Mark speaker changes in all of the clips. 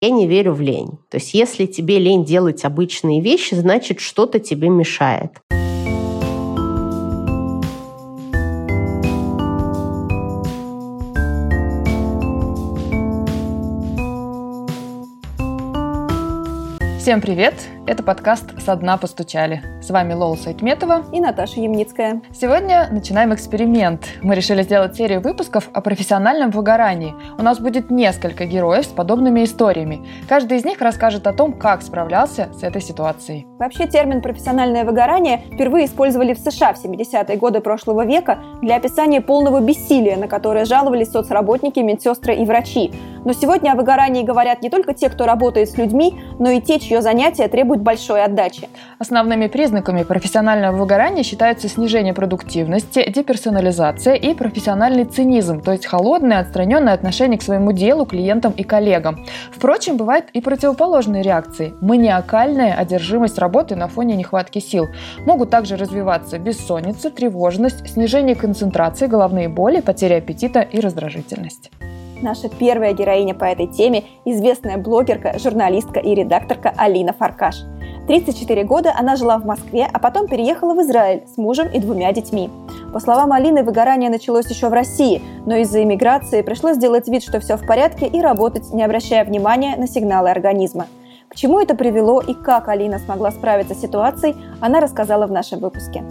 Speaker 1: Я не верю в лень. То есть если тебе лень делать обычные вещи, значит что-то тебе мешает.
Speaker 2: Всем привет! Это подкаст «Со дна постучали». С вами Лола Сайтметова
Speaker 3: и Наташа Ямницкая.
Speaker 2: Сегодня начинаем эксперимент. Мы решили сделать серию выпусков о профессиональном выгорании. У нас будет несколько героев с подобными историями. Каждый из них расскажет о том, как справлялся с этой ситуацией.
Speaker 3: Вообще термин «профессиональное выгорание» впервые использовали в США в 70-е годы прошлого века для описания полного бессилия, на которое жаловались соцработники, медсестры и врачи. Но сегодня о выгорании говорят не только те, кто работает с людьми, но и те, чье занятие требует требует большой отдачи.
Speaker 2: Основными признаками профессионального выгорания считаются снижение продуктивности, деперсонализация и профессиональный цинизм, то есть холодное, отстраненное отношение к своему делу, клиентам и коллегам. Впрочем, бывают и противоположные реакции. Маниакальная одержимость работы на фоне нехватки сил. Могут также развиваться бессонница, тревожность, снижение концентрации, головные боли, потеря аппетита и раздражительность.
Speaker 3: Наша первая героиня по этой теме – известная блогерка, журналистка и редакторка Алина Фаркаш. 34 года она жила в Москве, а потом переехала в Израиль с мужем и двумя детьми. По словам Алины, выгорание началось еще в России, но из-за иммиграции пришлось сделать вид, что все в порядке и работать, не обращая внимания на сигналы организма. К чему это привело и как Алина смогла справиться с ситуацией, она рассказала в нашем выпуске.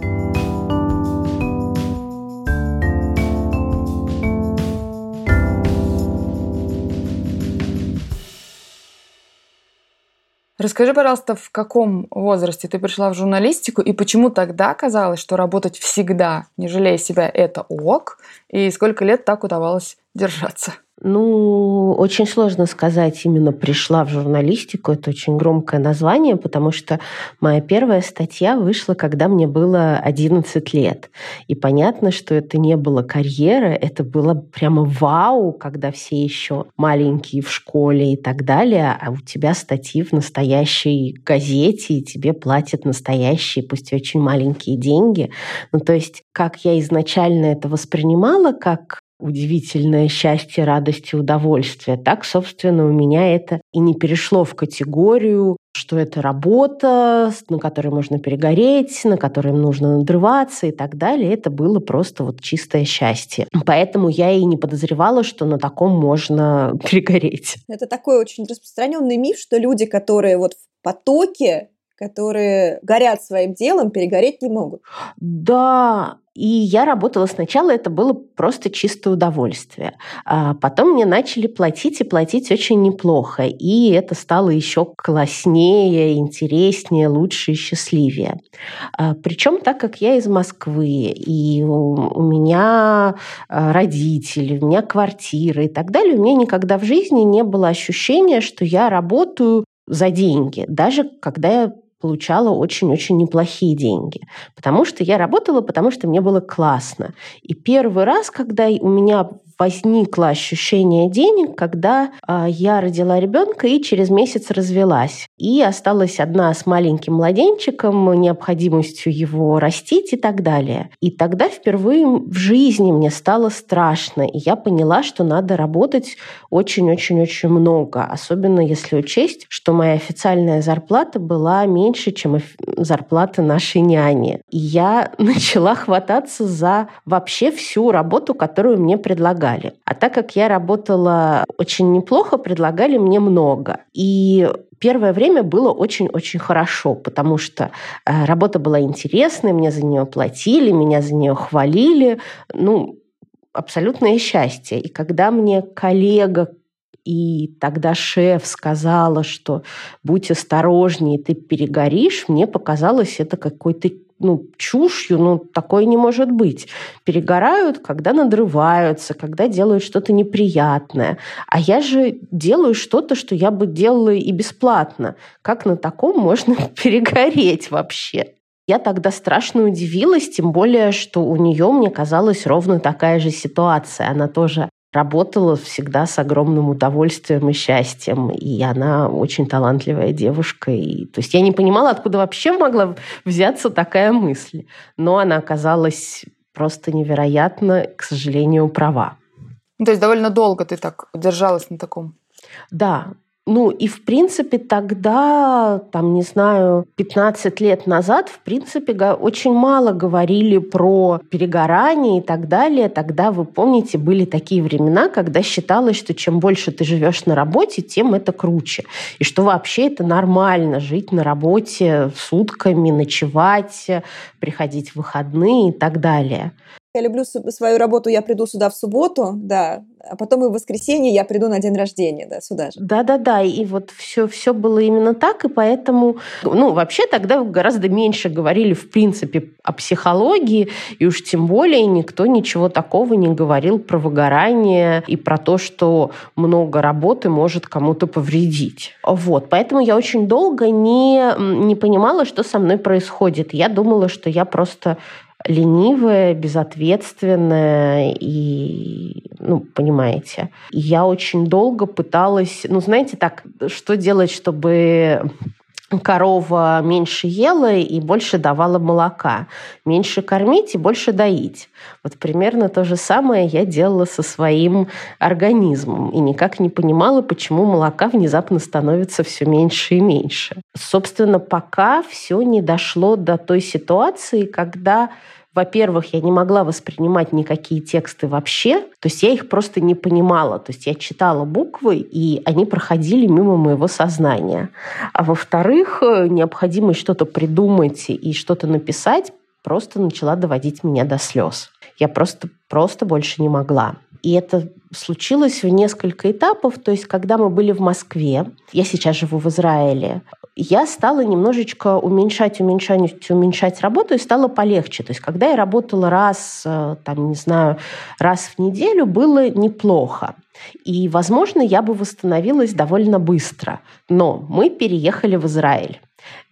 Speaker 2: Расскажи, пожалуйста, в каком возрасте ты пришла в журналистику и почему тогда казалось, что работать всегда, не жалея себя, это ок, и сколько лет так удавалось держаться?
Speaker 1: Ну, очень сложно сказать, именно пришла в журналистику. Это очень громкое название, потому что моя первая статья вышла, когда мне было 11 лет. И понятно, что это не было карьера, это было прямо вау, когда все еще маленькие в школе и так далее, а у тебя статьи в настоящей газете, и тебе платят настоящие, пусть и очень маленькие деньги. Ну, то есть, как я изначально это воспринимала, как удивительное счастье, радость и удовольствие. Так, собственно, у меня это и не перешло в категорию, что это работа, на которой можно перегореть, на которой нужно надрываться и так далее. Это было просто вот чистое счастье. Поэтому я и не подозревала, что на таком можно перегореть.
Speaker 3: Это такой очень распространенный миф, что люди, которые вот в потоке которые горят своим делом, перегореть не могут.
Speaker 1: Да, и я работала сначала, это было просто чистое удовольствие. А потом мне начали платить, и платить очень неплохо. И это стало еще класснее, интереснее, лучше и счастливее. А, причем так как я из Москвы, и у меня а, родители, у меня квартира и так далее, у меня никогда в жизни не было ощущения, что я работаю за деньги, даже когда я получала очень-очень неплохие деньги. Потому что я работала, потому что мне было классно. И первый раз, когда у меня возникло ощущение денег, когда э, я родила ребенка и через месяц развелась. И осталась одна с маленьким младенчиком, необходимостью его растить и так далее. И тогда впервые в жизни мне стало страшно, и я поняла, что надо работать очень-очень-очень много, особенно если учесть, что моя официальная зарплата была меньше, чем зарплата нашей няни. И я начала хвататься за вообще всю работу, которую мне предлагали предлагали. А так как я работала очень неплохо, предлагали мне много. И первое время было очень-очень хорошо, потому что э, работа была интересной, мне за нее платили, меня за нее хвалили. Ну, абсолютное счастье. И когда мне коллега и тогда шеф сказала, что будь осторожнее, ты перегоришь, мне показалось это какой-то ну, чушью, ну, такое не может быть. Перегорают, когда надрываются, когда делают что-то неприятное. А я же делаю что-то, что я бы делала и бесплатно. Как на таком можно перегореть вообще? Я тогда страшно удивилась, тем более, что у нее, мне казалось, ровно такая же ситуация. Она тоже работала всегда с огромным удовольствием и счастьем. И она очень талантливая девушка. И, то есть я не понимала, откуда вообще могла взяться такая мысль. Но она оказалась просто невероятно, к сожалению, права.
Speaker 2: То есть довольно долго ты так держалась на таком?
Speaker 1: Да, Ну и, в принципе, тогда, там, не знаю, 15 лет назад, в принципе, очень мало говорили про перегорание и так далее. Тогда, вы помните, были такие времена, когда считалось, что чем больше ты живешь на работе, тем это круче. И что вообще это нормально жить на работе сутками, ночевать, приходить в выходные и так далее.
Speaker 3: Я люблю свою работу, я приду сюда в субботу, да, а потом и в воскресенье я приду на день рождения, да, сюда же.
Speaker 1: Да-да-да, и вот все, все было именно так, и поэтому, ну, вообще тогда гораздо меньше говорили, в принципе, о психологии, и уж тем более никто ничего такого не говорил про выгорание и про то, что много работы может кому-то повредить. Вот, поэтому я очень долго не, не понимала, что со мной происходит. Я думала, что я просто ленивая, безответственная и, ну, понимаете. Я очень долго пыталась, ну, знаете, так, что делать, чтобы корова меньше ела и больше давала молока. Меньше кормить и больше доить. Вот примерно то же самое я делала со своим организмом и никак не понимала, почему молока внезапно становится все меньше и меньше. Собственно, пока все не дошло до той ситуации, когда во-первых, я не могла воспринимать никакие тексты вообще, то есть я их просто не понимала. То есть я читала буквы, и они проходили мимо моего сознания. А во-вторых, необходимость что-то придумать и что-то написать просто начала доводить меня до слез. Я просто, просто больше не могла. И это случилось в несколько этапов. То есть, когда мы были в Москве, я сейчас живу в Израиле, я стала немножечко уменьшать, уменьшать, уменьшать работу, и стало полегче. То есть, когда я работала раз, э, там, не знаю, раз в неделю, было неплохо. И, возможно, я бы восстановилась довольно быстро. Но мы переехали в Израиль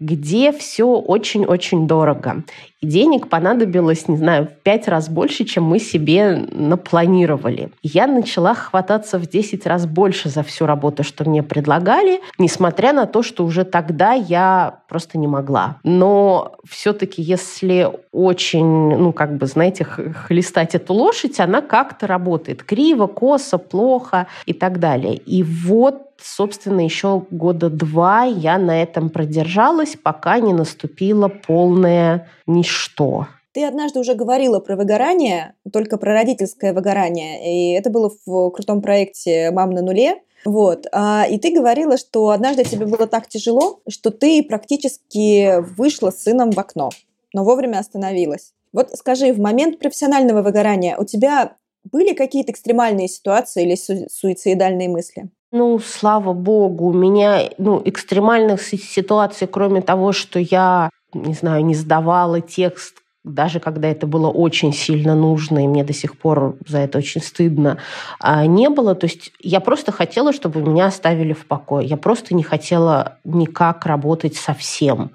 Speaker 1: где все очень-очень дорого. И денег понадобилось, не знаю, в пять раз больше, чем мы себе напланировали. Я начала хвататься в 10 раз больше за всю работу, что мне предлагали, несмотря на то, что уже тогда я просто не могла. Но все-таки, если очень, ну, как бы, знаете, хлестать эту лошадь, она как-то работает. Криво, косо, плохо и так далее. И вот собственно, еще года два я на этом продержалась, пока не наступило полное ничто.
Speaker 3: Ты однажды уже говорила про выгорание, только про родительское выгорание, и это было в крутом проекте «Мам на нуле». Вот. А, и ты говорила, что однажды тебе было так тяжело, что ты практически вышла с сыном в окно, но вовремя остановилась. Вот скажи, в момент профессионального выгорания у тебя были какие-то экстремальные ситуации или су- суицидальные мысли?
Speaker 1: Ну, слава богу, у меня ну, экстремальных ситуаций, кроме того, что я, не знаю, не сдавала текст даже когда это было очень сильно нужно, и мне до сих пор за это очень стыдно, а, не было. То есть я просто хотела, чтобы меня оставили в покое. Я просто не хотела никак работать совсем.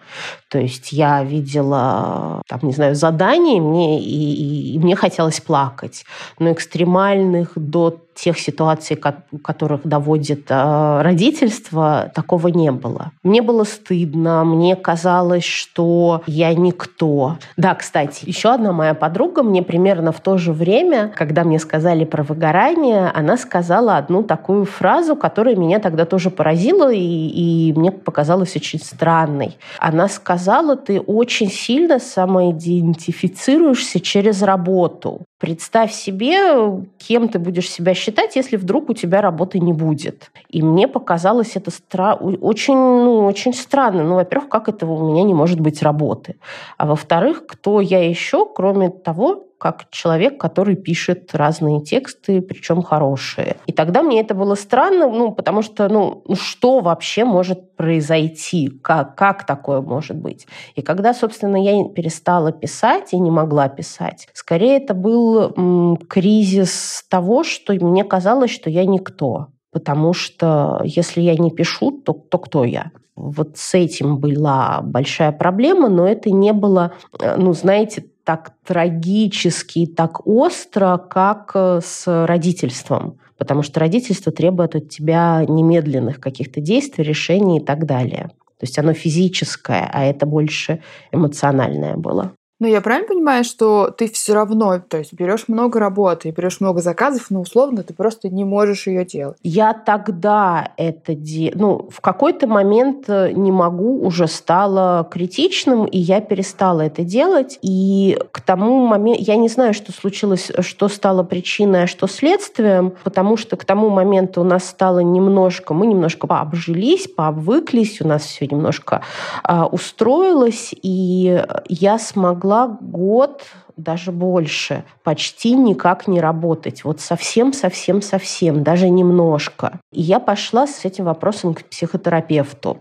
Speaker 1: То есть я видела, там, не знаю, задание, мне, и, и, и мне хотелось плакать. Но экстремальных до тех ситуаций, которых доводит э, родительство, такого не было. Мне было стыдно, мне казалось, что я никто. Да, кстати, еще одна моя подруга мне примерно в то же время, когда мне сказали про выгорание, она сказала одну такую фразу, которая меня тогда тоже поразила и, и мне показалась очень странной. Она сказала, ты очень сильно самоидентифицируешься через работу. Представь себе, кем ты будешь себя считать, если вдруг у тебя работы не будет. И мне показалось это стра... очень, ну, очень странно. Ну, во-первых, как это у меня не может быть работы? А во-вторых, кто я еще, кроме того, как человек, который пишет разные тексты, причем хорошие. И тогда мне это было странно, ну, потому что, ну, ну что вообще может произойти? Как, как такое может быть? И когда, собственно, я перестала писать и не могла писать, скорее это был м, кризис того, что мне казалось, что я никто. Потому что если я не пишу, то, то кто я? Вот с этим была большая проблема, но это не было, э, ну, знаете, так трагически так остро, как э, с родительством. Потому что родительство требует от тебя немедленных каких-то действий, решений и так далее. То есть оно физическое, а это больше эмоциональное было.
Speaker 2: Но я правильно понимаю, что ты все равно, то есть берешь много работы берешь много заказов, но условно ты просто не можешь ее делать?
Speaker 1: Я тогда это делала. Ну, в какой-то момент э, не могу уже стало критичным, и я перестала это делать. И к тому моменту, я не знаю, что случилось, что стало причиной, а что следствием, потому что к тому моменту у нас стало немножко, мы немножко пообжились, пообвыклись, у нас все немножко э, устроилось, и я смогла могла год, даже больше, почти никак не работать. Вот совсем-совсем-совсем, даже немножко. И я пошла с этим вопросом к психотерапевту.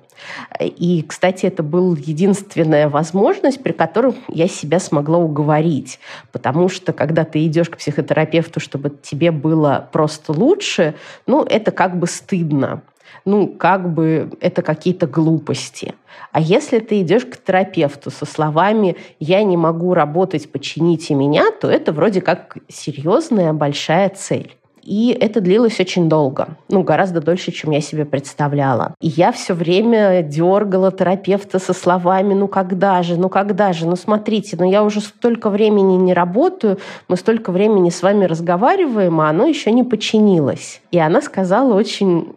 Speaker 1: И, кстати, это была единственная возможность, при которой я себя смогла уговорить. Потому что, когда ты идешь к психотерапевту, чтобы тебе было просто лучше, ну, это как бы стыдно ну, как бы это какие-то глупости. А если ты идешь к терапевту со словами «я не могу работать, почините меня», то это вроде как серьезная большая цель. И это длилось очень долго, ну, гораздо дольше, чем я себе представляла. И я все время дергала терапевта со словами, ну, когда же, ну, когда же, ну, смотрите, ну, я уже столько времени не работаю, мы столько времени с вами разговариваем, а оно еще не починилось. И она сказала очень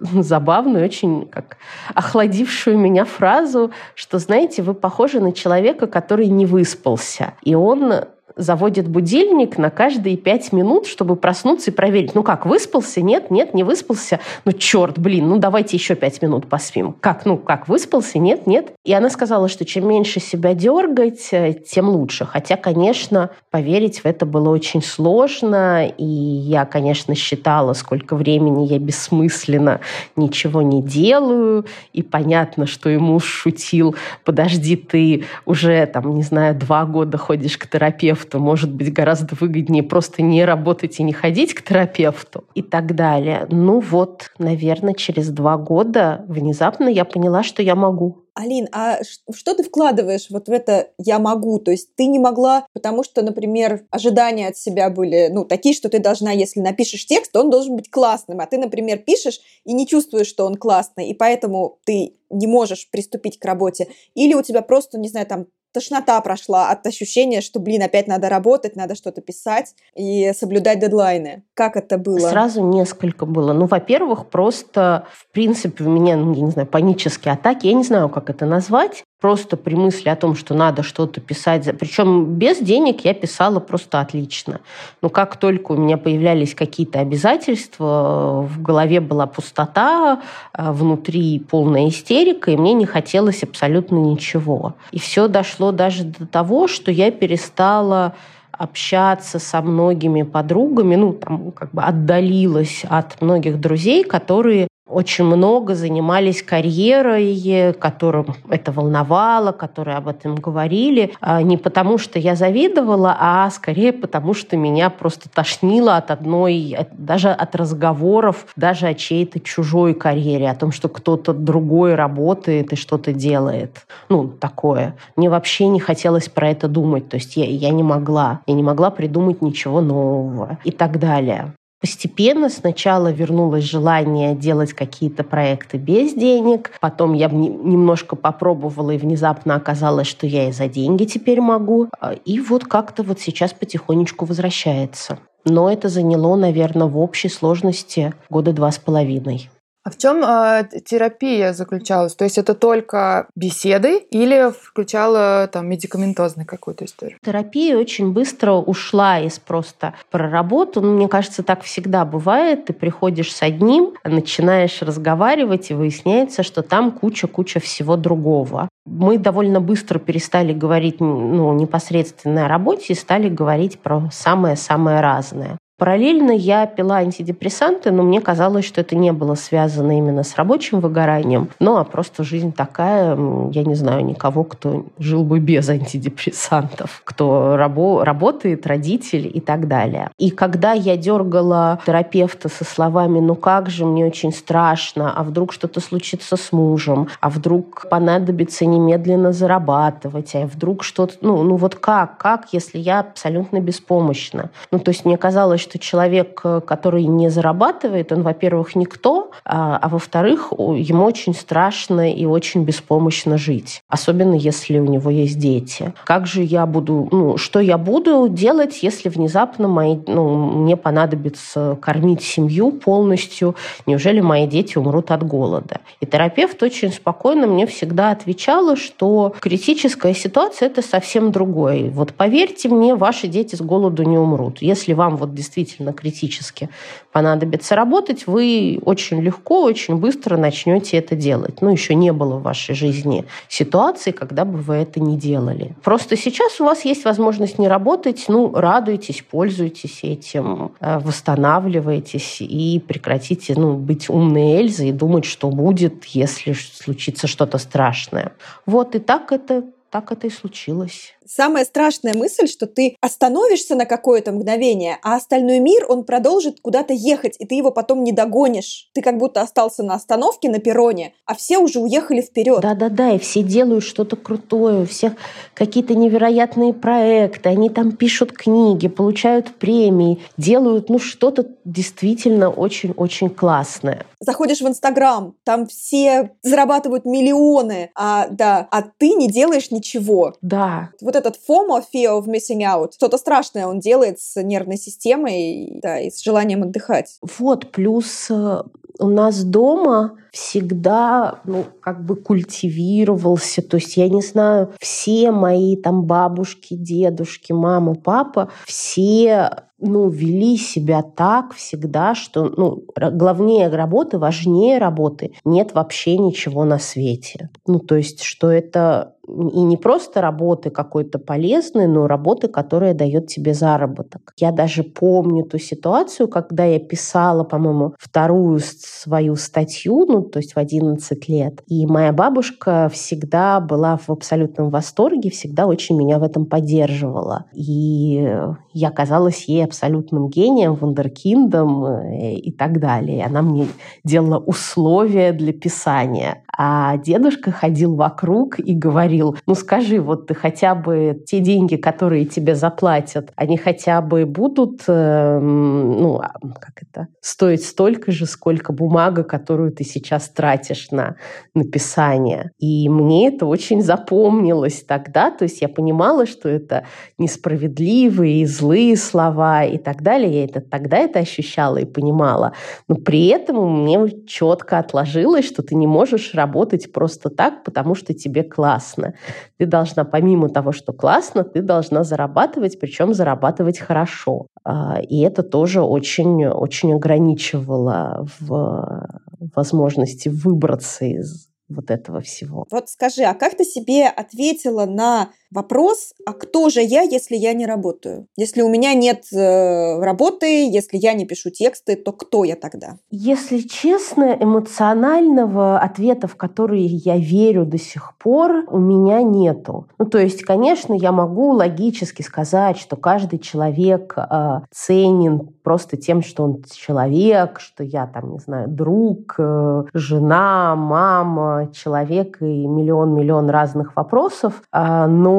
Speaker 1: забавную, очень как охладившую меня фразу, что, знаете, вы похожи на человека, который не выспался. И он заводит будильник на каждые пять минут, чтобы проснуться и проверить, ну как, выспался? Нет, нет, не выспался. Ну черт, блин, ну давайте еще пять минут поспим. Как, ну как, выспался? Нет, нет. И она сказала, что чем меньше себя дергать, э, тем лучше. Хотя, конечно, поверить в это было очень сложно. И я, конечно, считала, сколько времени я бессмысленно ничего не делаю. И понятно, что ему шутил, подожди, ты уже, там, не знаю, два года ходишь к терапевту, терапевту, может быть, гораздо выгоднее просто не работать и не ходить к терапевту и так далее. Ну вот, наверное, через два года внезапно я поняла, что я могу.
Speaker 3: Алин, а что ты вкладываешь вот в это «я могу»? То есть ты не могла, потому что, например, ожидания от себя были, ну, такие, что ты должна, если напишешь текст, то он должен быть классным, а ты, например, пишешь и не чувствуешь, что он классный, и поэтому ты не можешь приступить к работе. Или у тебя просто, не знаю, там тошнота прошла от ощущения, что, блин, опять надо работать, надо что-то писать и соблюдать дедлайны. Как это было?
Speaker 1: Сразу несколько было. Ну, во-первых, просто, в принципе, у меня, ну, я не знаю, панические атаки, я не знаю, как это назвать, просто при мысли о том, что надо что-то писать. Причем без денег я писала просто отлично. Но как только у меня появлялись какие-то обязательства, в голове была пустота, а внутри полная истерика, и мне не хотелось абсолютно ничего. И все дошло даже до того, что я перестала общаться со многими подругами, ну, там, как бы отдалилась от многих друзей, которые очень много занимались карьерой, которым это волновало, которые об этом говорили. А, не потому, что я завидовала, а скорее потому, что меня просто тошнило от одной, даже от разговоров, даже о чьей-то чужой карьере, о том, что кто-то другой работает и что-то делает. Ну, такое. Мне вообще не хотелось про это думать. То есть я, я не могла. Я не могла придумать ничего нового и так далее. Постепенно сначала вернулось желание делать какие-то проекты без денег, потом я немножко попробовала, и внезапно оказалось, что я и за деньги теперь могу. И вот как-то вот сейчас потихонечку возвращается. Но это заняло, наверное, в общей сложности года два с половиной.
Speaker 2: А в чем э, терапия заключалась? То есть это только беседы или включала там медикаментозную какую-то историю?
Speaker 1: Терапия очень быстро ушла из просто про работу. Ну, мне кажется, так всегда бывает. Ты приходишь с одним, начинаешь разговаривать, и выясняется, что там куча-куча всего другого. Мы довольно быстро перестали говорить ну, непосредственно о работе и стали говорить про самое-самое разное. Параллельно я пила антидепрессанты, но мне казалось, что это не было связано именно с рабочим выгоранием, ну а просто жизнь такая, я не знаю никого, кто жил бы без антидепрессантов, кто рабо работает, родитель и так далее. И когда я дергала терапевта со словами «ну как же, мне очень страшно, а вдруг что-то случится с мужем, а вдруг понадобится немедленно зарабатывать, а вдруг что-то, ну, ну вот как, как, если я абсолютно беспомощна? Ну то есть мне казалось, что человек, э, который не зарабатывает, он, во-первых, никто, а, а во-вторых, ему очень страшно и очень беспомощно жить, особенно если у него есть дети. Как же я буду, ну, что я буду делать, если внезапно мои, ну, мне понадобится кормить семью полностью, неужели мои дети умрут от голода? И терапевт очень спокойно мне всегда отвечала, что критическая ситуация – это совсем другое. Вот поверьте мне, ваши дети с голоду не умрут. Если вам вот действительно критически понадобится работать, вы очень легко, очень быстро начнете это делать. Ну, еще не было в вашей жизни ситуации, когда бы вы это не делали. Просто сейчас у вас есть возможность не работать, ну, радуйтесь, пользуйтесь этим, э, восстанавливайтесь и прекратите ну, быть умной Эльзой и думать, что будет, если случится что-то страшное. Вот и так это так это и случилось.
Speaker 3: Самая страшная мысль, что ты остановишься на какое-то мгновение, а остальной мир, он продолжит куда-то ехать, и ты его потом не догонишь. Ты как будто остался на остановке, на перроне, а все уже уехали вперед.
Speaker 1: Да-да-да, и все делают что-то крутое, у всех какие-то невероятные проекты, они там пишут книги, получают премии, делают, ну, что-то действительно очень-очень классное.
Speaker 3: Заходишь в Инстаграм, там все зарабатывают миллионы, а, да, а ты не делаешь ничего.
Speaker 1: Да.
Speaker 3: Вот этот FOMO, fear of missing out, что-то страшное он делает с нервной системой да, и с желанием отдыхать.
Speaker 1: Вот, плюс э, у нас дома всегда, ну, как бы культивировался. То есть, я не знаю, все мои там бабушки, дедушки, мама, папа, все ну, вели себя так всегда, что ну, главнее работы, важнее работы нет вообще ничего на свете. Ну, то есть, что это и не просто работы какой-то полезной, но работы, которая дает тебе заработок. Я даже помню ту ситуацию, когда я писала, по-моему, вторую свою статью, ну, то есть в 11 лет. И моя бабушка всегда была в абсолютном восторге, всегда очень меня в этом поддерживала. И я казалась ей абсолютным гением, вундеркиндом э, и так далее. Она мне делала условия для писания. А дедушка ходил вокруг и говорил, ну скажи, вот ты хотя бы те деньги, которые тебе заплатят, они хотя бы будут, э, ну, а, как это, стоить столько же, сколько бумага, которую ты сейчас тратишь на написание. И мне это очень запомнилось тогда, то есть я понимала, что это несправедливые и злые слова и так далее. Я это тогда это ощущала и понимала. Но при этом мне четко отложилось, что ты не можешь работать просто так, потому что тебе классно. Ты должна, помимо того, что классно, ты должна зарабатывать, причем зарабатывать хорошо. А, и это тоже очень, очень ограничивало в возможности выбраться из вот этого всего.
Speaker 3: Вот скажи, а как ты себе ответила на вопрос, а кто же я, если я не работаю? Если у меня нет э, работы, если я не пишу тексты, то кто я тогда?
Speaker 1: Если честно, эмоционального ответа, в который я верю до сих пор, у меня нету. Ну, то есть, конечно, я могу логически сказать, что каждый человек э, ценен просто тем, что он человек, что я там, не знаю, друг, э, жена, мама, человек и миллион-миллион разных вопросов, э, но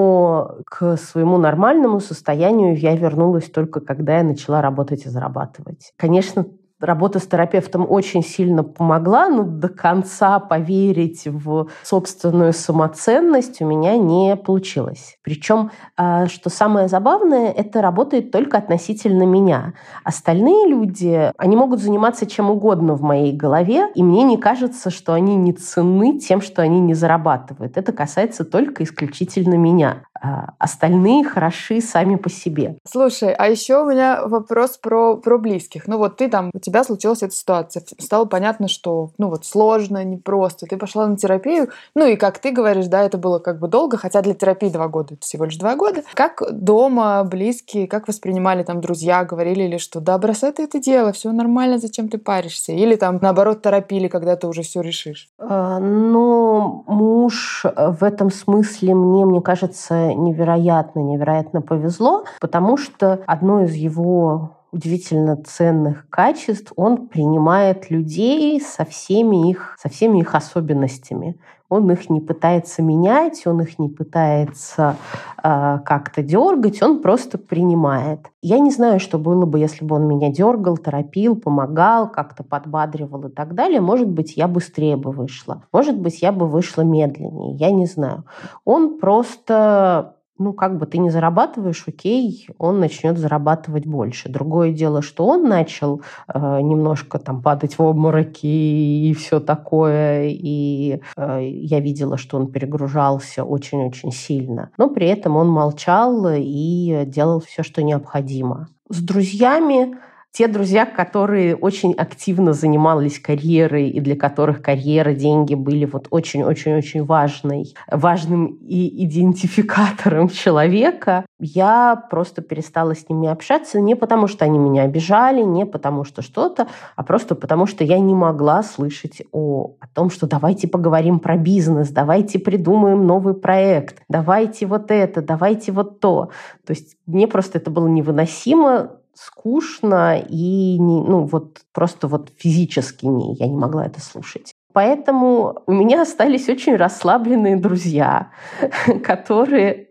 Speaker 1: к своему нормальному состоянию я вернулась только когда я начала работать и зарабатывать. Конечно, работа с терапевтом очень сильно помогла, но до конца поверить в собственную самоценность у меня не получилось. Причем, а, что самое забавное, это работает только относительно меня. Остальные люди, они могут заниматься чем угодно в моей голове, и мне не кажется, что они не ценны тем, что они не зарабатывают. Это касается только исключительно меня. А остальные хороши сами по себе.
Speaker 2: Слушай, а еще у меня вопрос про, про близких. Ну вот ты там, у тебя случилась эта ситуация, стало понятно, что ну вот сложно, непросто, ты пошла на терапию, ну и как ты говоришь, да, это было как бы долго, хотя для терапии два года, это всего лишь два года. Как дома близкие, как воспринимали там друзья, говорили ли, что да, бросай ты это дело, все нормально, зачем ты паришься? Или там наоборот торопили, когда ты уже все решишь?
Speaker 1: А, ну, муж в этом смысле мне, мне кажется, невероятно, невероятно повезло, потому что одно из его удивительно ценных качеств. Он принимает людей со всеми их, со всеми их особенностями. Он их не пытается менять, он их не пытается э, как-то дергать, он просто принимает. Я не знаю, что было бы, если бы он меня дергал, торопил, помогал, как-то подбадривал и так далее. Может быть, я быстрее бы вышла. Может быть, я бы вышла медленнее. Я не знаю. Он просто ну, как бы ты не зарабатываешь, окей, он начнет зарабатывать больше. Другое дело, что он начал э, немножко там падать в обмороки и все такое, и э, я видела, что он перегружался очень-очень сильно. Но при этом он молчал и делал все, что необходимо. С друзьями те друзья, которые очень активно занимались карьерой и для которых карьера, деньги были вот очень-очень-очень важной, важным и идентификатором человека, я просто перестала с ними общаться не потому, что они меня обижали, не потому, что что-то, а просто потому, что я не могла слышать о, о том, что давайте поговорим про бизнес, давайте придумаем новый проект, давайте вот это, давайте вот то. То есть мне просто это было невыносимо скучно и не, ну, вот просто вот физически не, я не могла это слушать. Поэтому у меня остались очень расслабленные друзья, которые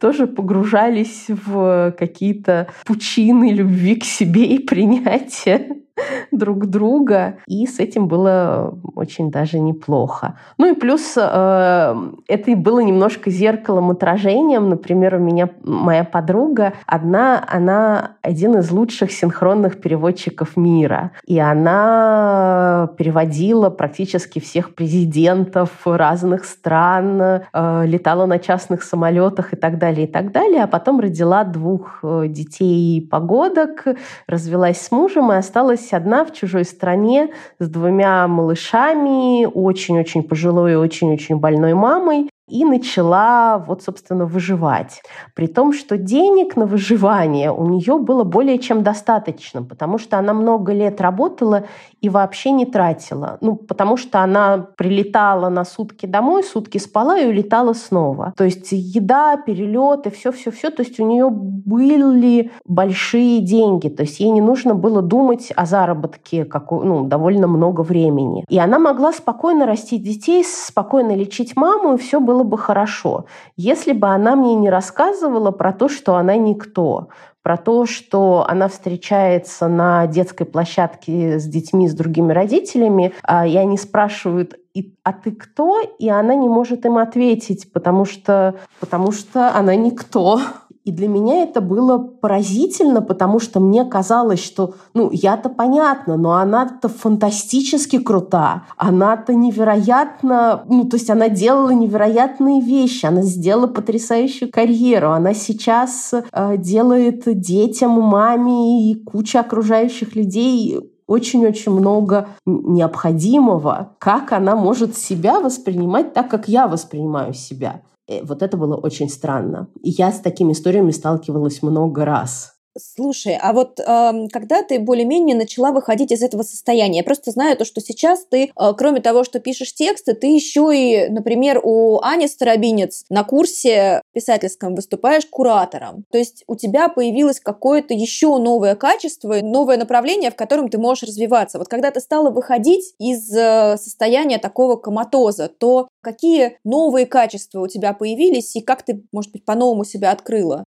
Speaker 1: тоже погружались в какие-то пучины любви к себе и принятия друг друга, и с этим было очень даже неплохо. Ну и плюс э, это было немножко зеркалом, отражением. Например, у меня моя подруга, одна, она один из лучших синхронных переводчиков мира, и она переводила практически всех президентов разных стран, э, летала на частных самолетах и так далее, и так далее, а потом родила двух э, детей погодок, развелась с мужем и осталась осталась одна в чужой стране с двумя малышами, очень-очень пожилой и очень-очень больной мамой и начала вот, собственно, выживать. При том, что денег на выживание у нее было более чем достаточно, потому что она много лет работала и вообще не тратила. Ну, потому что она прилетала на сутки домой, сутки спала и улетала снова. То есть еда, перелеты, все-все-все. То есть у нее были большие деньги. То есть ей не нужно было думать о заработке как, ну, довольно много времени. И она могла спокойно растить детей, спокойно лечить маму, и все было бы хорошо, если бы она мне не рассказывала про то, что она никто, про то, что она встречается на детской площадке с детьми, с другими родителями, а, и они спрашивают, а ты кто? И она не может им ответить, потому что, потому что она никто. И для меня это было поразительно, потому что мне казалось, что, ну, я-то понятно, но она-то фантастически крута. Она-то невероятно, ну, то есть она делала невероятные вещи, она сделала потрясающую карьеру. Она сейчас э, делает детям, маме и куче окружающих людей очень-очень много необходимого, как она может себя воспринимать так, как я воспринимаю себя. Э, вот это было очень странно. И я с такими историями сталкивалась много раз.
Speaker 3: Слушай, а вот э, когда ты более-менее начала выходить из этого состояния? Я просто знаю то, что сейчас ты, э, кроме того, что пишешь тексты, ты еще и, например, у Ани Старобинец на курсе писательском выступаешь куратором. То есть у тебя появилось какое-то еще новое качество, новое направление, в котором ты можешь развиваться. Вот когда ты стала выходить из э, состояния такого коматоза, то какие новые качества у тебя появились и как ты, может быть, по-новому себя открыла?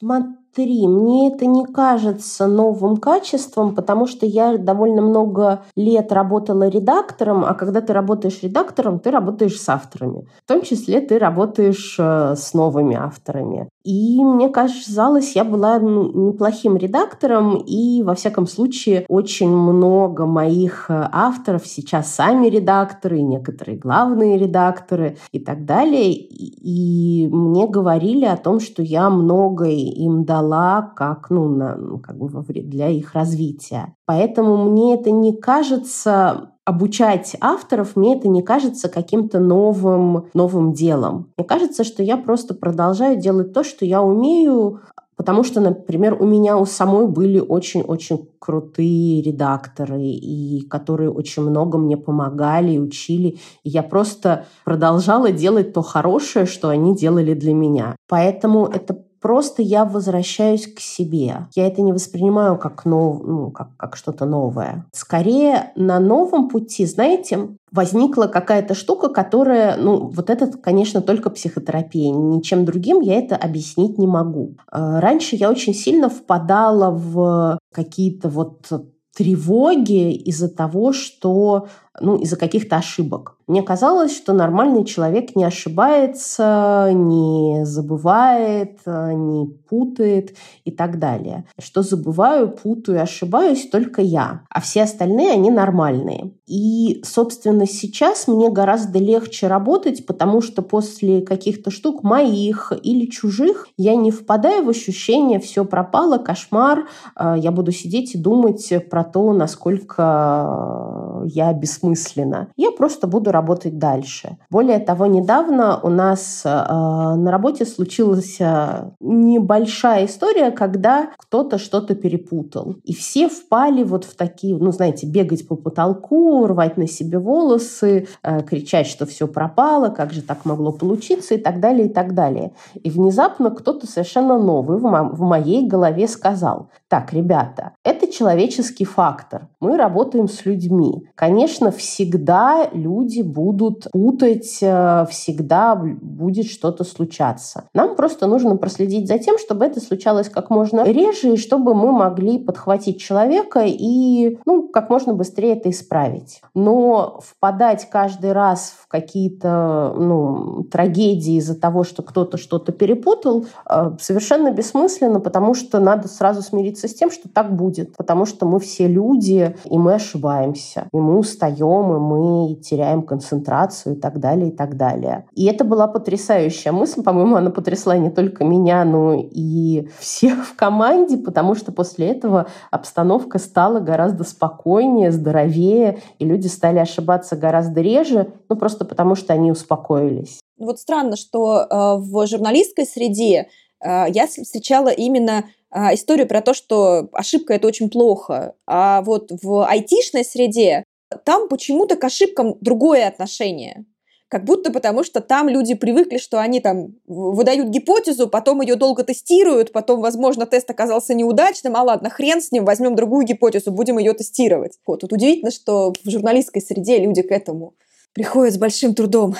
Speaker 1: Смотри, мне это не кажется новым качеством, потому что я довольно много лет работала редактором, а когда ты работаешь редактором, ты работаешь с авторами. В том числе ты работаешь э, с новыми авторами. И мне казалось, я была неплохим редактором, и, во всяком случае, очень много моих э, авторов сейчас сами редакторы, некоторые главные редакторы и так далее. И мне говорили о том, что я многое им дала как, ну, на, ну, как бы для их развития. Поэтому мне это не кажется обучать авторов, мне это не кажется каким-то новым, новым делом. Мне кажется, что я просто продолжаю делать то, что я умею, Потому что, например, у меня у самой были очень-очень крутые редакторы, и которые очень много мне помогали и учили. И я просто продолжала делать то хорошее, что они делали для меня. Поэтому это просто я возвращаюсь к себе. Я это не воспринимаю как, нов, ну, как, как что-то новое. Скорее, на новом пути, знаете, возникла какая-то штука, которая, ну, вот это, конечно, только психотерапия. Ничем другим я это объяснить не могу. А, раньше я очень сильно впадала в какие-то вот тревоги из-за того, что ну, из-за каких-то ошибок. Мне казалось, что нормальный человек не ошибается, не забывает, не путает и так далее. Что забываю, путаю, ошибаюсь только я, а все остальные, они нормальные. И, собственно, сейчас мне гораздо легче работать, потому что после каких-то штук моих или чужих я не впадаю в ощущение «все пропало, кошмар», э, я буду сидеть и думать про то, насколько я бессмысленно бессмысленно. Я просто буду работать дальше. Более того, недавно у нас э, на работе случилась э, небольшая история, когда кто-то что-то перепутал. И все впали вот в такие, ну, знаете, бегать по потолку, рвать на себе волосы, э, кричать, что все пропало, как же так могло получиться и так далее, и так далее. И внезапно кто-то совершенно новый в, мо- в моей голове сказал, так, ребята, это человеческий фактор. Мы работаем с людьми. Конечно, всегда люди будут путать, э, всегда будет что-то случаться. Нам просто нужно проследить за тем, чтобы это случалось как можно реже, и чтобы мы могли подхватить человека и ну, как можно быстрее это исправить. Но впадать каждый раз в какие-то ну, трагедии из-за того, что кто-то что-то перепутал, э, совершенно бессмысленно, потому что надо сразу смириться с тем, что так будет. Потому что мы все люди, и мы ошибаемся, и мы устаем, и мы теряем концентрацию и так далее, и так далее. И это была потрясающая мысль. По-моему, она потрясла не только меня, но и всех в команде, потому что после этого обстановка стала гораздо спокойнее, здоровее, и люди стали ошибаться гораздо реже, ну просто потому что они успокоились.
Speaker 3: Вот странно, что э, в журналистской среде э, я встречала именно историю про то, что ошибка это очень плохо. А вот в айтишной среде там почему-то к ошибкам другое отношение. Как будто потому, что там люди привыкли, что они там выдают гипотезу, потом ее долго тестируют, потом, возможно, тест оказался неудачным, а ладно, хрен с ним, возьмем другую гипотезу, будем ее тестировать. Вот, тут удивительно, что в журналистской среде люди к этому приходят с большим трудом.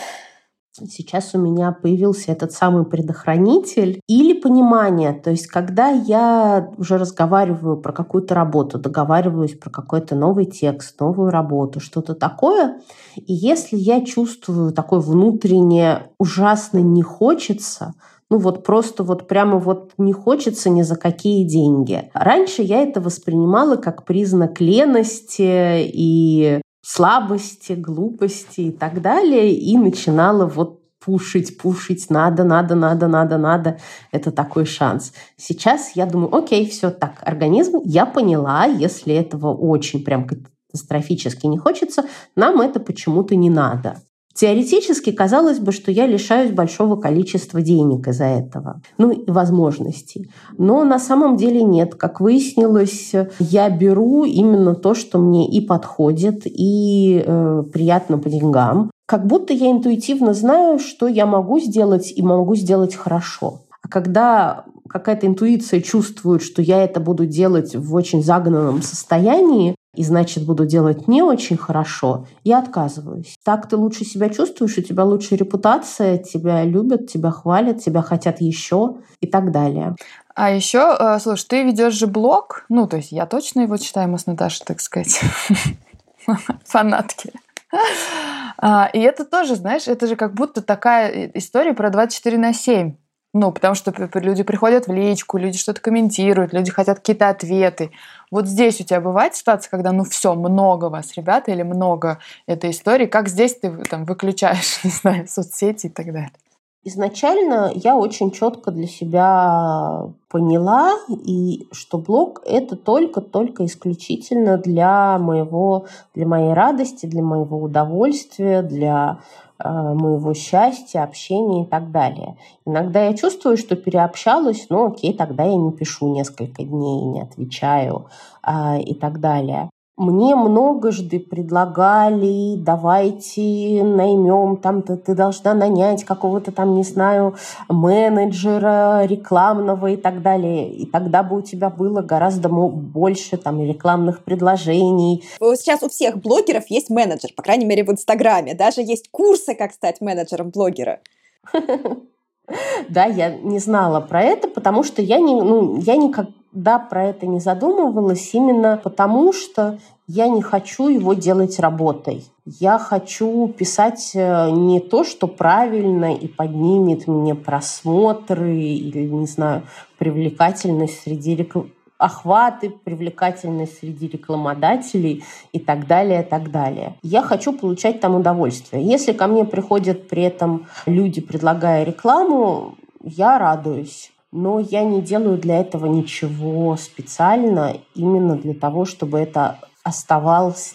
Speaker 1: Сейчас у меня появился этот самый предохранитель или понимание. То есть, когда я уже разговариваю про какую-то работу, договариваюсь про какой-то новый текст, новую работу, что-то такое, и если я чувствую такое внутреннее ужасно не хочется, ну вот просто вот прямо вот не хочется ни за какие деньги. Раньше я это воспринимала как признак лености и слабости, глупости и так далее, и начинала вот пушить, пушить, надо, надо, надо, надо, надо. Это такой шанс. Сейчас я думаю, окей, все так, организм, я поняла, если этого очень прям катастрофически не хочется, нам это почему-то не надо. Теоретически казалось бы, что я лишаюсь большого количества денег из-за этого, ну и возможностей. Но на самом деле нет. Как выяснилось, я беру именно то, что мне и подходит, и э, приятно по деньгам. Как будто я интуитивно знаю, что я могу сделать и могу сделать хорошо. А когда какая-то интуиция чувствует, что я это буду делать в очень загнанном состоянии, и значит буду делать не очень хорошо, я отказываюсь. Так ты лучше себя чувствуешь, у тебя лучшая репутация, тебя любят, тебя хвалят, тебя хотят еще и так далее.
Speaker 2: А еще, э, слушай, ты ведешь же блог, ну, то есть я точно его читаю, мы с Наташей, так сказать, фанатки. А, и это тоже, знаешь, это же как будто такая история про 24 на 7. Ну, потому что люди приходят в личку, люди что-то комментируют, люди хотят какие-то ответы. Вот здесь у тебя бывает ситуация, когда, ну, все, много вас, ребята, или много этой истории. Как здесь ты там выключаешь, не знаю, соцсети и так далее?
Speaker 1: Изначально я очень четко для себя поняла, и что блог это только-только исключительно для моего, для моей радости, для моего удовольствия, для моего счастья, общения и так далее. Иногда я чувствую, что переобщалась, ну окей, тогда я не пишу несколько дней, не отвечаю э, и так далее. Мне многожды предлагали, давайте наймем, там ты, ты должна нанять какого-то там, не знаю, менеджера рекламного и так далее. И тогда бы у тебя было гораздо больше там рекламных предложений.
Speaker 3: Сейчас у всех блогеров есть менеджер, по крайней мере в Инстаграме. Даже есть курсы, как стать менеджером блогера.
Speaker 1: Да, я не знала про это, потому что я, не, ну, я никогда про это не задумывалась, именно потому что я не хочу его делать работой. Я хочу писать э, не то, что правильно и поднимет мне просмотры или, не знаю, привлекательность среди охваты, привлекательность среди рекламодателей и так далее, и так далее. Я хочу получать там удовольствие. Если ко мне приходят при этом люди, предлагая рекламу, я радуюсь. Но я не делаю для этого ничего специально, именно для того, чтобы это оставалось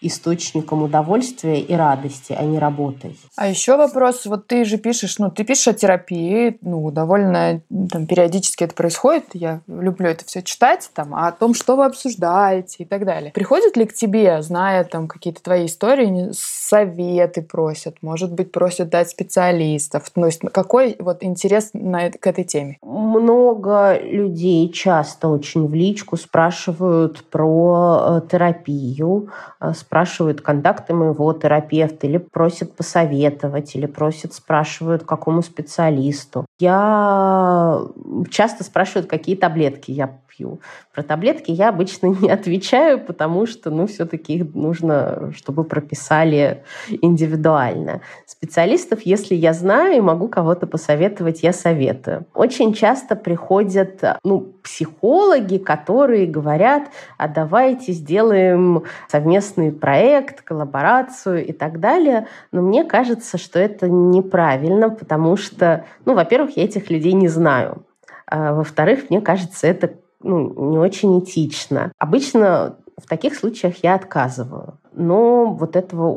Speaker 1: источником удовольствия и радости, а не работой.
Speaker 2: А еще вопрос, вот ты же пишешь, ну, ты пишешь о терапии, ну, довольно там, периодически это происходит, я люблю это все читать, там, о том, что вы обсуждаете и так далее. Приходят ли к тебе, зная там какие-то твои истории, советы просят, может быть, просят дать специалистов? То есть какой вот интерес на, к этой теме?
Speaker 1: Много людей часто очень в личку спрашивают про э, терапию, э, спрашивают контакты моего терапевта или просят посоветовать, или просят, спрашивают, какому специалисту. Я часто спрашивают, какие таблетки я пью. Про таблетки я обычно не отвечаю, потому что, ну, все-таки их нужно, чтобы прописали индивидуально. Специалистов, если я знаю и могу кого-то посоветовать, я советую. Очень часто приходят, ну, психологи, которые говорят, а давайте сделаем совместный проект, коллаборацию и так далее. Но мне кажется, что это неправильно, потому что, ну, во-первых, я этих людей не знаю. А, во-вторых, мне кажется, это ну, не очень этично. Обычно в таких случаях я отказываю. Но вот этого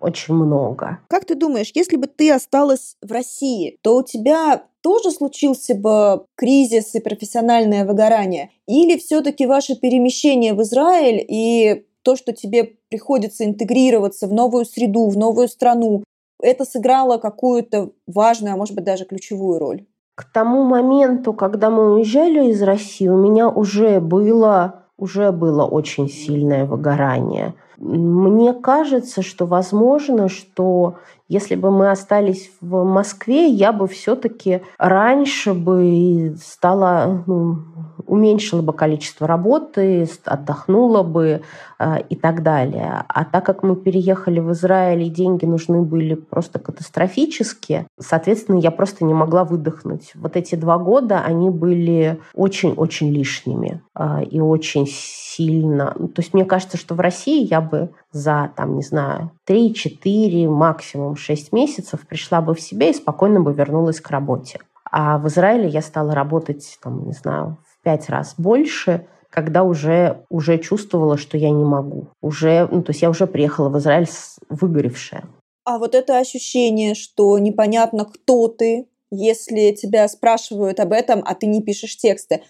Speaker 1: очень много.
Speaker 3: Как ты думаешь, если бы ты осталась в России, то у тебя тоже случился бы кризис и профессиональное выгорание? Или все-таки ваше перемещение в Израиль и то, что тебе приходится интегрироваться в новую среду, в новую страну, это сыграло какую-то важную, а может быть даже ключевую роль?
Speaker 1: К тому моменту, когда мы уезжали из России, у меня уже было, уже было очень сильное выгорание. Мне кажется, что возможно, что если бы мы остались в Москве, я бы все-таки раньше бы стала ну, уменьшила бы количество работы, отдохнула бы э, и так далее. А так как мы переехали в Израиль, и деньги нужны были просто катастрофически, соответственно, я просто не могла выдохнуть. Вот эти два года, они были очень-очень лишними э, и очень сильно... То есть мне кажется, что в России я бы за, там, не знаю, 3-4, максимум 6 месяцев пришла бы в себя и спокойно бы вернулась к работе. А в Израиле я стала работать, там, не знаю, пять раз больше, когда уже, уже чувствовала, что я не могу. Уже, ну, то есть я уже приехала в Израиль выгоревшая.
Speaker 3: А вот это ощущение, что непонятно, кто ты, если тебя спрашивают об этом, а ты не пишешь тексты,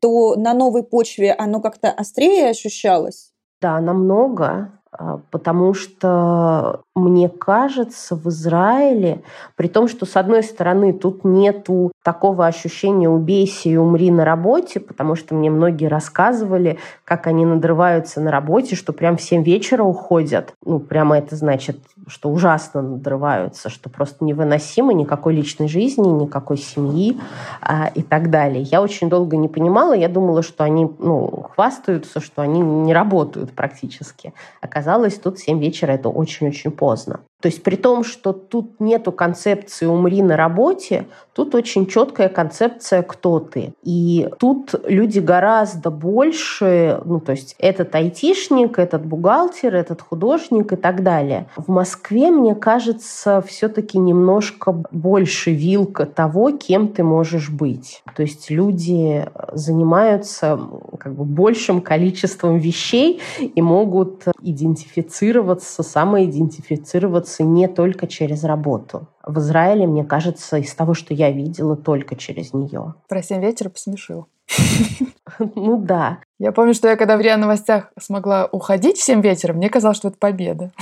Speaker 3: то на новой почве оно как-то острее ощущалось?
Speaker 1: Да, намного. А, потому что мне кажется, в Израиле, при том, что, с одной стороны, тут нету такого ощущения «убейся и умри на работе», потому что мне многие рассказывали, как они надрываются на работе, что прям в 7 вечера уходят. Ну, прямо это значит, что ужасно надрываются, что просто невыносимо никакой личной жизни, никакой семьи а, и так далее. Я очень долго не понимала, я думала, что они ну, хвастаются, что они не работают практически. Оказалось, тут 7 вечера это очень-очень поздно поздно. То есть при том, что тут нету концепции «умри на работе», тут очень четкая концепция «кто ты». И тут люди гораздо больше, ну то есть этот айтишник, этот бухгалтер, этот художник и так далее. В Москве, мне кажется, все-таки немножко больше вилка того, кем ты можешь быть. То есть люди занимаются как бы большим количеством вещей и могут идентифицироваться, самоидентифицироваться делается не только через работу. В Израиле, мне кажется, из того, что я видела, только через нее.
Speaker 2: Про семь вечера посмешил.
Speaker 1: Ну да.
Speaker 2: Я помню, что я когда в РИА Новостях смогла уходить всем вечером, мне казалось, что это победа.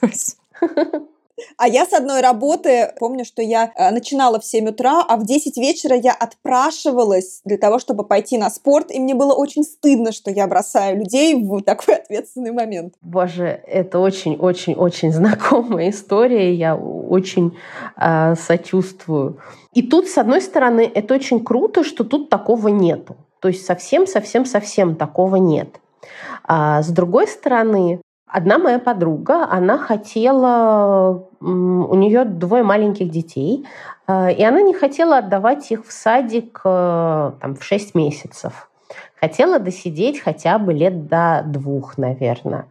Speaker 3: А я с одной работы помню, что я э, начинала в 7 утра, а в 10 вечера я отпрашивалась для того, чтобы пойти на спорт, и мне было очень стыдно, что я бросаю людей в такой ответственный момент.
Speaker 1: Боже, это очень-очень-очень знакомая история, я очень э, сочувствую. И тут, с одной стороны, это очень круто, что тут такого нету. То есть совсем-совсем-совсем такого нет. А с другой стороны, Одна моя подруга, она хотела, у нее двое маленьких детей, э, и она не хотела отдавать их в садик э, там, в 6 месяцев. Хотела досидеть хотя бы лет до двух, наверное.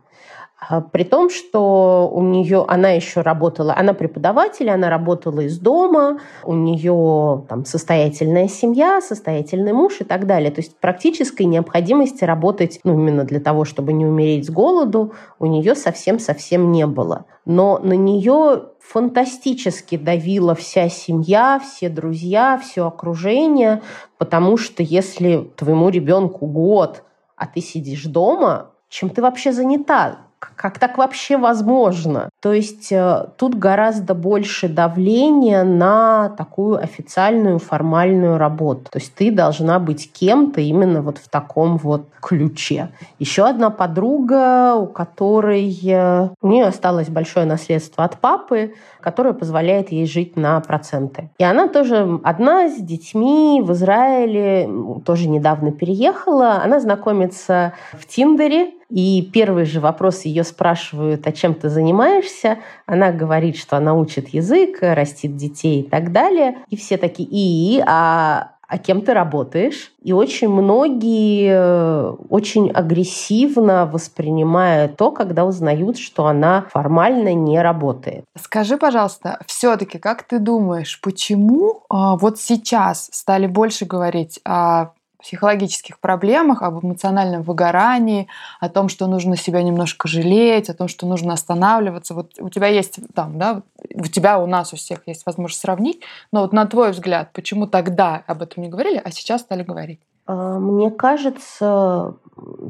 Speaker 1: А, при том, что у нее, она еще работала, она преподаватель, она работала из дома, у нее там состоятельная семья, состоятельный муж и так далее. То есть практической необходимости работать, ну, именно для того, чтобы не умереть с голоду, у нее совсем-совсем не было. Но на нее фантастически давила вся семья, все друзья, все окружение, потому что если твоему ребенку год, а ты сидишь дома, чем ты вообще занята? Как так вообще возможно? То есть э, тут гораздо больше давления на такую официальную формальную работу. То есть ты должна быть кем-то именно вот в таком вот ключе. Еще одна подруга, у которой э, у нее осталось большое наследство от папы, которое позволяет ей жить на проценты. И она тоже одна с детьми в Израиле, тоже недавно переехала. Она знакомится в Тиндере, и первый же вопрос ее спрашивают, а чем ты занимаешься? Она говорит, что она учит язык, растит детей и так далее. И все такие, и, а а кем ты работаешь. И очень многие э, очень агрессивно воспринимают то, когда узнают, что она формально не работает.
Speaker 2: Скажи, пожалуйста, все-таки, как ты думаешь, почему а, вот сейчас стали больше говорить о психологических проблемах, об эмоциональном выгорании, о том, что нужно себя немножко жалеть, о том, что нужно останавливаться. Вот у тебя есть там, да, у тебя, у нас, у всех есть возможность сравнить, но вот на твой взгляд, почему тогда об этом не говорили, а сейчас стали говорить?
Speaker 1: А, мне кажется,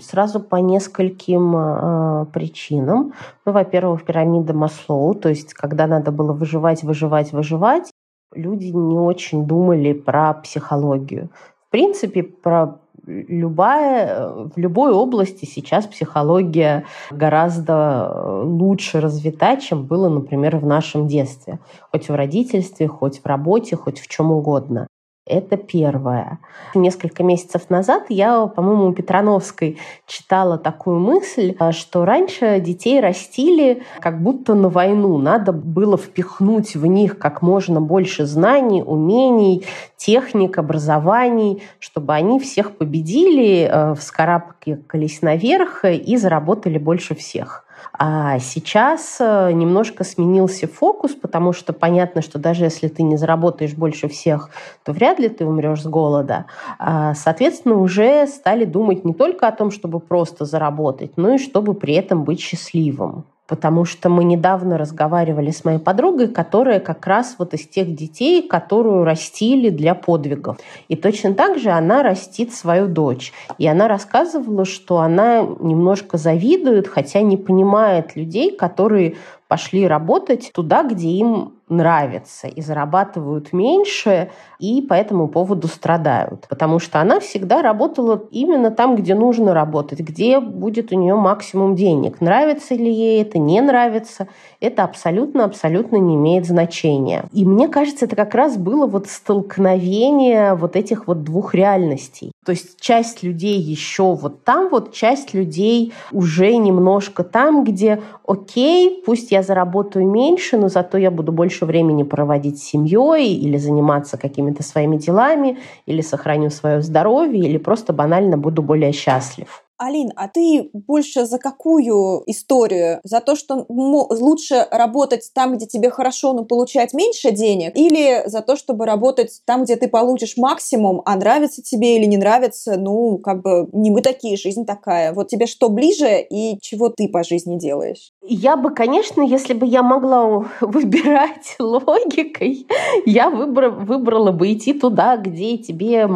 Speaker 1: сразу по нескольким э, причинам. Ну, во-первых, пирамида Маслоу, то есть когда надо было выживать, выживать, выживать, люди не очень думали про психологию. В принципе, про любая, в любой области сейчас психология гораздо лучше развита, чем было, например, в нашем детстве. Хоть в родительстве, хоть в работе, хоть в чем угодно. Это первое. Несколько месяцев назад я, по-моему, у Петрановской читала такую мысль, что раньше детей растили как будто на войну. Надо было впихнуть в них как можно больше знаний, умений, техник, образований, чтобы они всех победили, э, вскарабкались наверх и заработали больше всех. А сейчас э, немножко сменился фокус, потому что понятно, что даже если ты не заработаешь больше всех, то вряд ли ты умрешь с голода. А, соответственно, уже стали думать не только о том, чтобы просто заработать, но и чтобы при этом быть счастливым потому что мы недавно разговаривали с моей подругой, которая как раз вот из тех детей, которую растили для подвигов. И точно так же она растит свою дочь. И она рассказывала, что она немножко завидует, хотя не понимает людей, которые пошли работать туда, где им нравится и зарабатывают меньше, и по этому поводу страдают. Потому что она всегда работала именно там, где нужно работать, где будет у нее максимум денег. Нравится ли ей это, не нравится, это абсолютно-абсолютно не имеет значения. И мне кажется, это как раз было вот столкновение вот этих вот двух реальностей. То есть часть людей еще вот там, вот часть людей уже немножко там, где окей, пусть я заработаю меньше, но зато я буду больше времени проводить с семьей или заниматься какими-то своими делами, или сохраню свое здоровье, или просто банально буду более счастлив.
Speaker 3: Алин, а ты больше за какую историю? За то, что лучше работать там, где тебе хорошо, но получать меньше денег? Или за то, чтобы работать там, где ты получишь максимум, а нравится тебе или не нравится, ну, как бы не мы такие, жизнь такая. Вот тебе что ближе и чего ты по жизни делаешь?
Speaker 1: Я бы, конечно, если бы я могла выбирать логикой, я выбра- выбрала бы идти туда, где тебе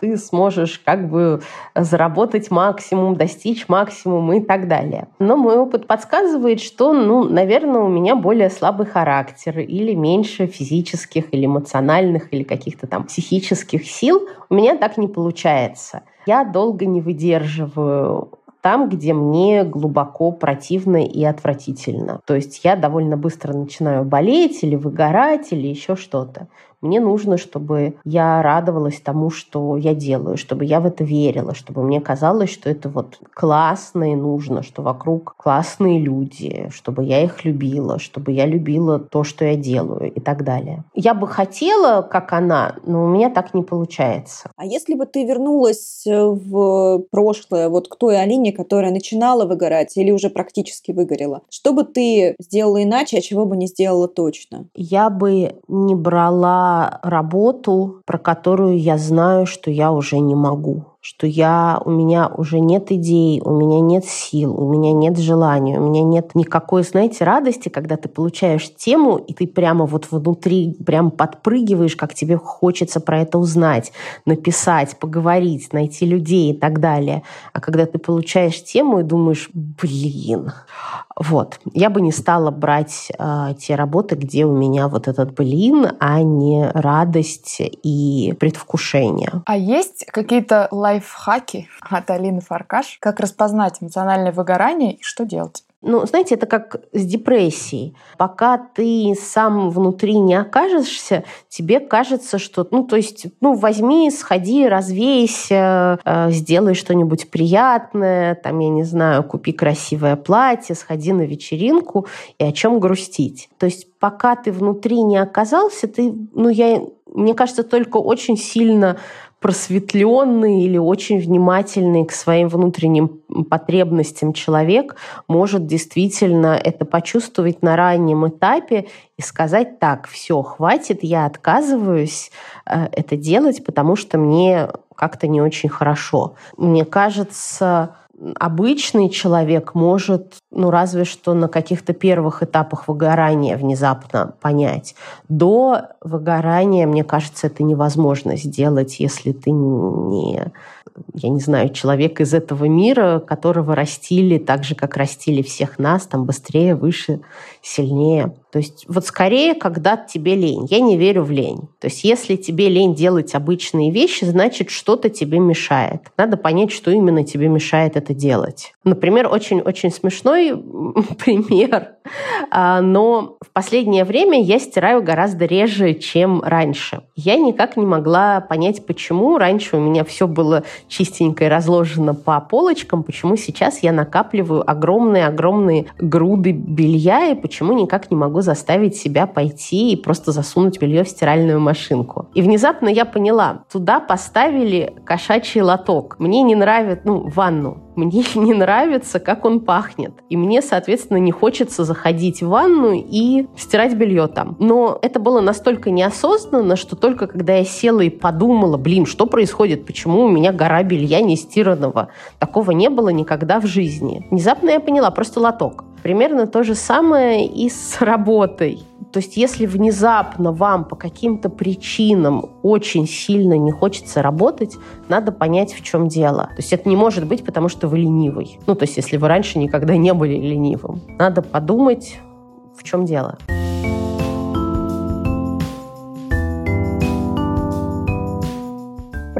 Speaker 1: ты сможешь как бы заработать максимум, достичь максимума и так далее. Но мой опыт подсказывает, что, ну, наверное, у меня более слабый характер или меньше физических или эмоциональных или каких-то там психических сил. У меня так не получается. Я долго не выдерживаю там, где мне глубоко противно и отвратительно. То есть я довольно быстро начинаю болеть или выгорать или еще что-то. Мне нужно, чтобы я радовалась тому, что я делаю, чтобы я в это верила, чтобы мне казалось, что это вот классно и нужно, что вокруг классные люди, чтобы я их любила, чтобы я любила то, что я делаю и так далее. Я бы хотела, как она, но у меня так не получается.
Speaker 3: А если бы ты вернулась э, в прошлое, вот к той Алине, которая начинала выгорать или уже практически выгорела, что бы ты сделала иначе, а чего бы не сделала точно?
Speaker 1: Я бы не брала работу, про которую я знаю, что я уже не могу что я, у меня уже нет идей, у меня нет сил, у меня нет желания, у меня нет никакой, знаете, радости, когда ты получаешь тему, и ты прямо вот внутри прям подпрыгиваешь, как тебе хочется про это узнать, написать, поговорить, найти людей и так далее. А когда ты получаешь тему и думаешь, блин, вот, я бы не стала брать э, те работы, где у меня вот этот блин, а не радость и предвкушение.
Speaker 2: А есть какие-то лайфхаки от Алины Фаркаш. Как распознать эмоциональное выгорание и что делать?
Speaker 1: Ну, знаете, это как с депрессией. Пока ты сам внутри не окажешься, тебе кажется, что, ну, то есть, ну, возьми, сходи, развейся, э, сделай что-нибудь приятное, там, я не знаю, купи красивое платье, сходи на вечеринку, и о чем грустить. То есть, пока ты внутри не оказался, ты, ну, я, мне кажется, только очень сильно просветленный или очень внимательный к своим внутренним потребностям человек может действительно это почувствовать на раннем этапе и сказать так, все, хватит, я отказываюсь э, это делать, потому что мне как-то не очень хорошо. Мне кажется, обычный человек может, ну разве что на каких-то первых этапах выгорания внезапно понять. До выгорания, мне кажется, это невозможно сделать, если ты не я не знаю, человек из этого мира, которого растили так же, как растили всех нас, там быстрее, выше, сильнее. То есть вот скорее, когда тебе лень. Я не верю в лень. То есть если тебе лень делать обычные вещи, значит, что-то тебе мешает. Надо понять, что именно тебе мешает это делать. Например, очень-очень смешной пример, но в последнее время я стираю гораздо реже, чем раньше. Я никак не могла понять, почему раньше у меня все было чистенько и разложено по полочкам, почему сейчас я накапливаю огромные-огромные груды белья и почему никак не могу заставить себя пойти и просто засунуть белье в стиральную машинку. И внезапно я поняла, туда поставили кошачий лоток. Мне не нравится, ну, ванну мне не нравится, как он пахнет. И мне, соответственно, не хочется заходить в ванну и стирать белье там. Но это было настолько неосознанно, что только когда я села и подумала, блин, что происходит, почему у меня гора белья не стиранного. Такого не было никогда в жизни. Внезапно я поняла, просто лоток. Примерно то же самое и с работой. То есть если внезапно вам по каким-то причинам очень сильно не хочется работать, надо понять, в чем дело. То есть это не может быть, потому что вы ленивый. Ну, то есть если вы раньше никогда не были ленивым. Надо подумать, в чем дело.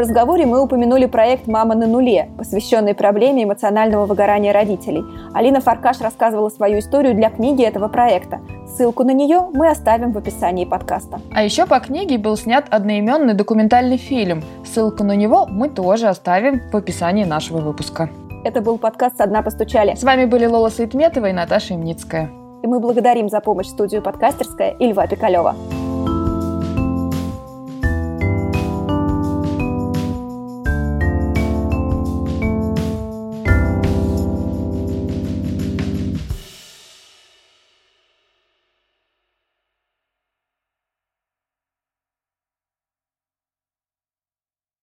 Speaker 3: Разговоре мы упомянули проект «Мама на нуле», посвященный проблеме эмоционального выгорания родителей. Алина Фаркаш рассказывала свою историю для книги этого проекта. Ссылку на нее мы оставим в описании подкаста.
Speaker 2: А еще по книге был снят одноименный документальный фильм. Ссылку на него мы тоже оставим в описании нашего выпуска.
Speaker 3: Это был подкаст «Со дна постучали».
Speaker 2: С вами были Лола Саитметова и Наташа Имницкая.
Speaker 3: И мы благодарим за помощь студию подкастерская и Льва Пикалева.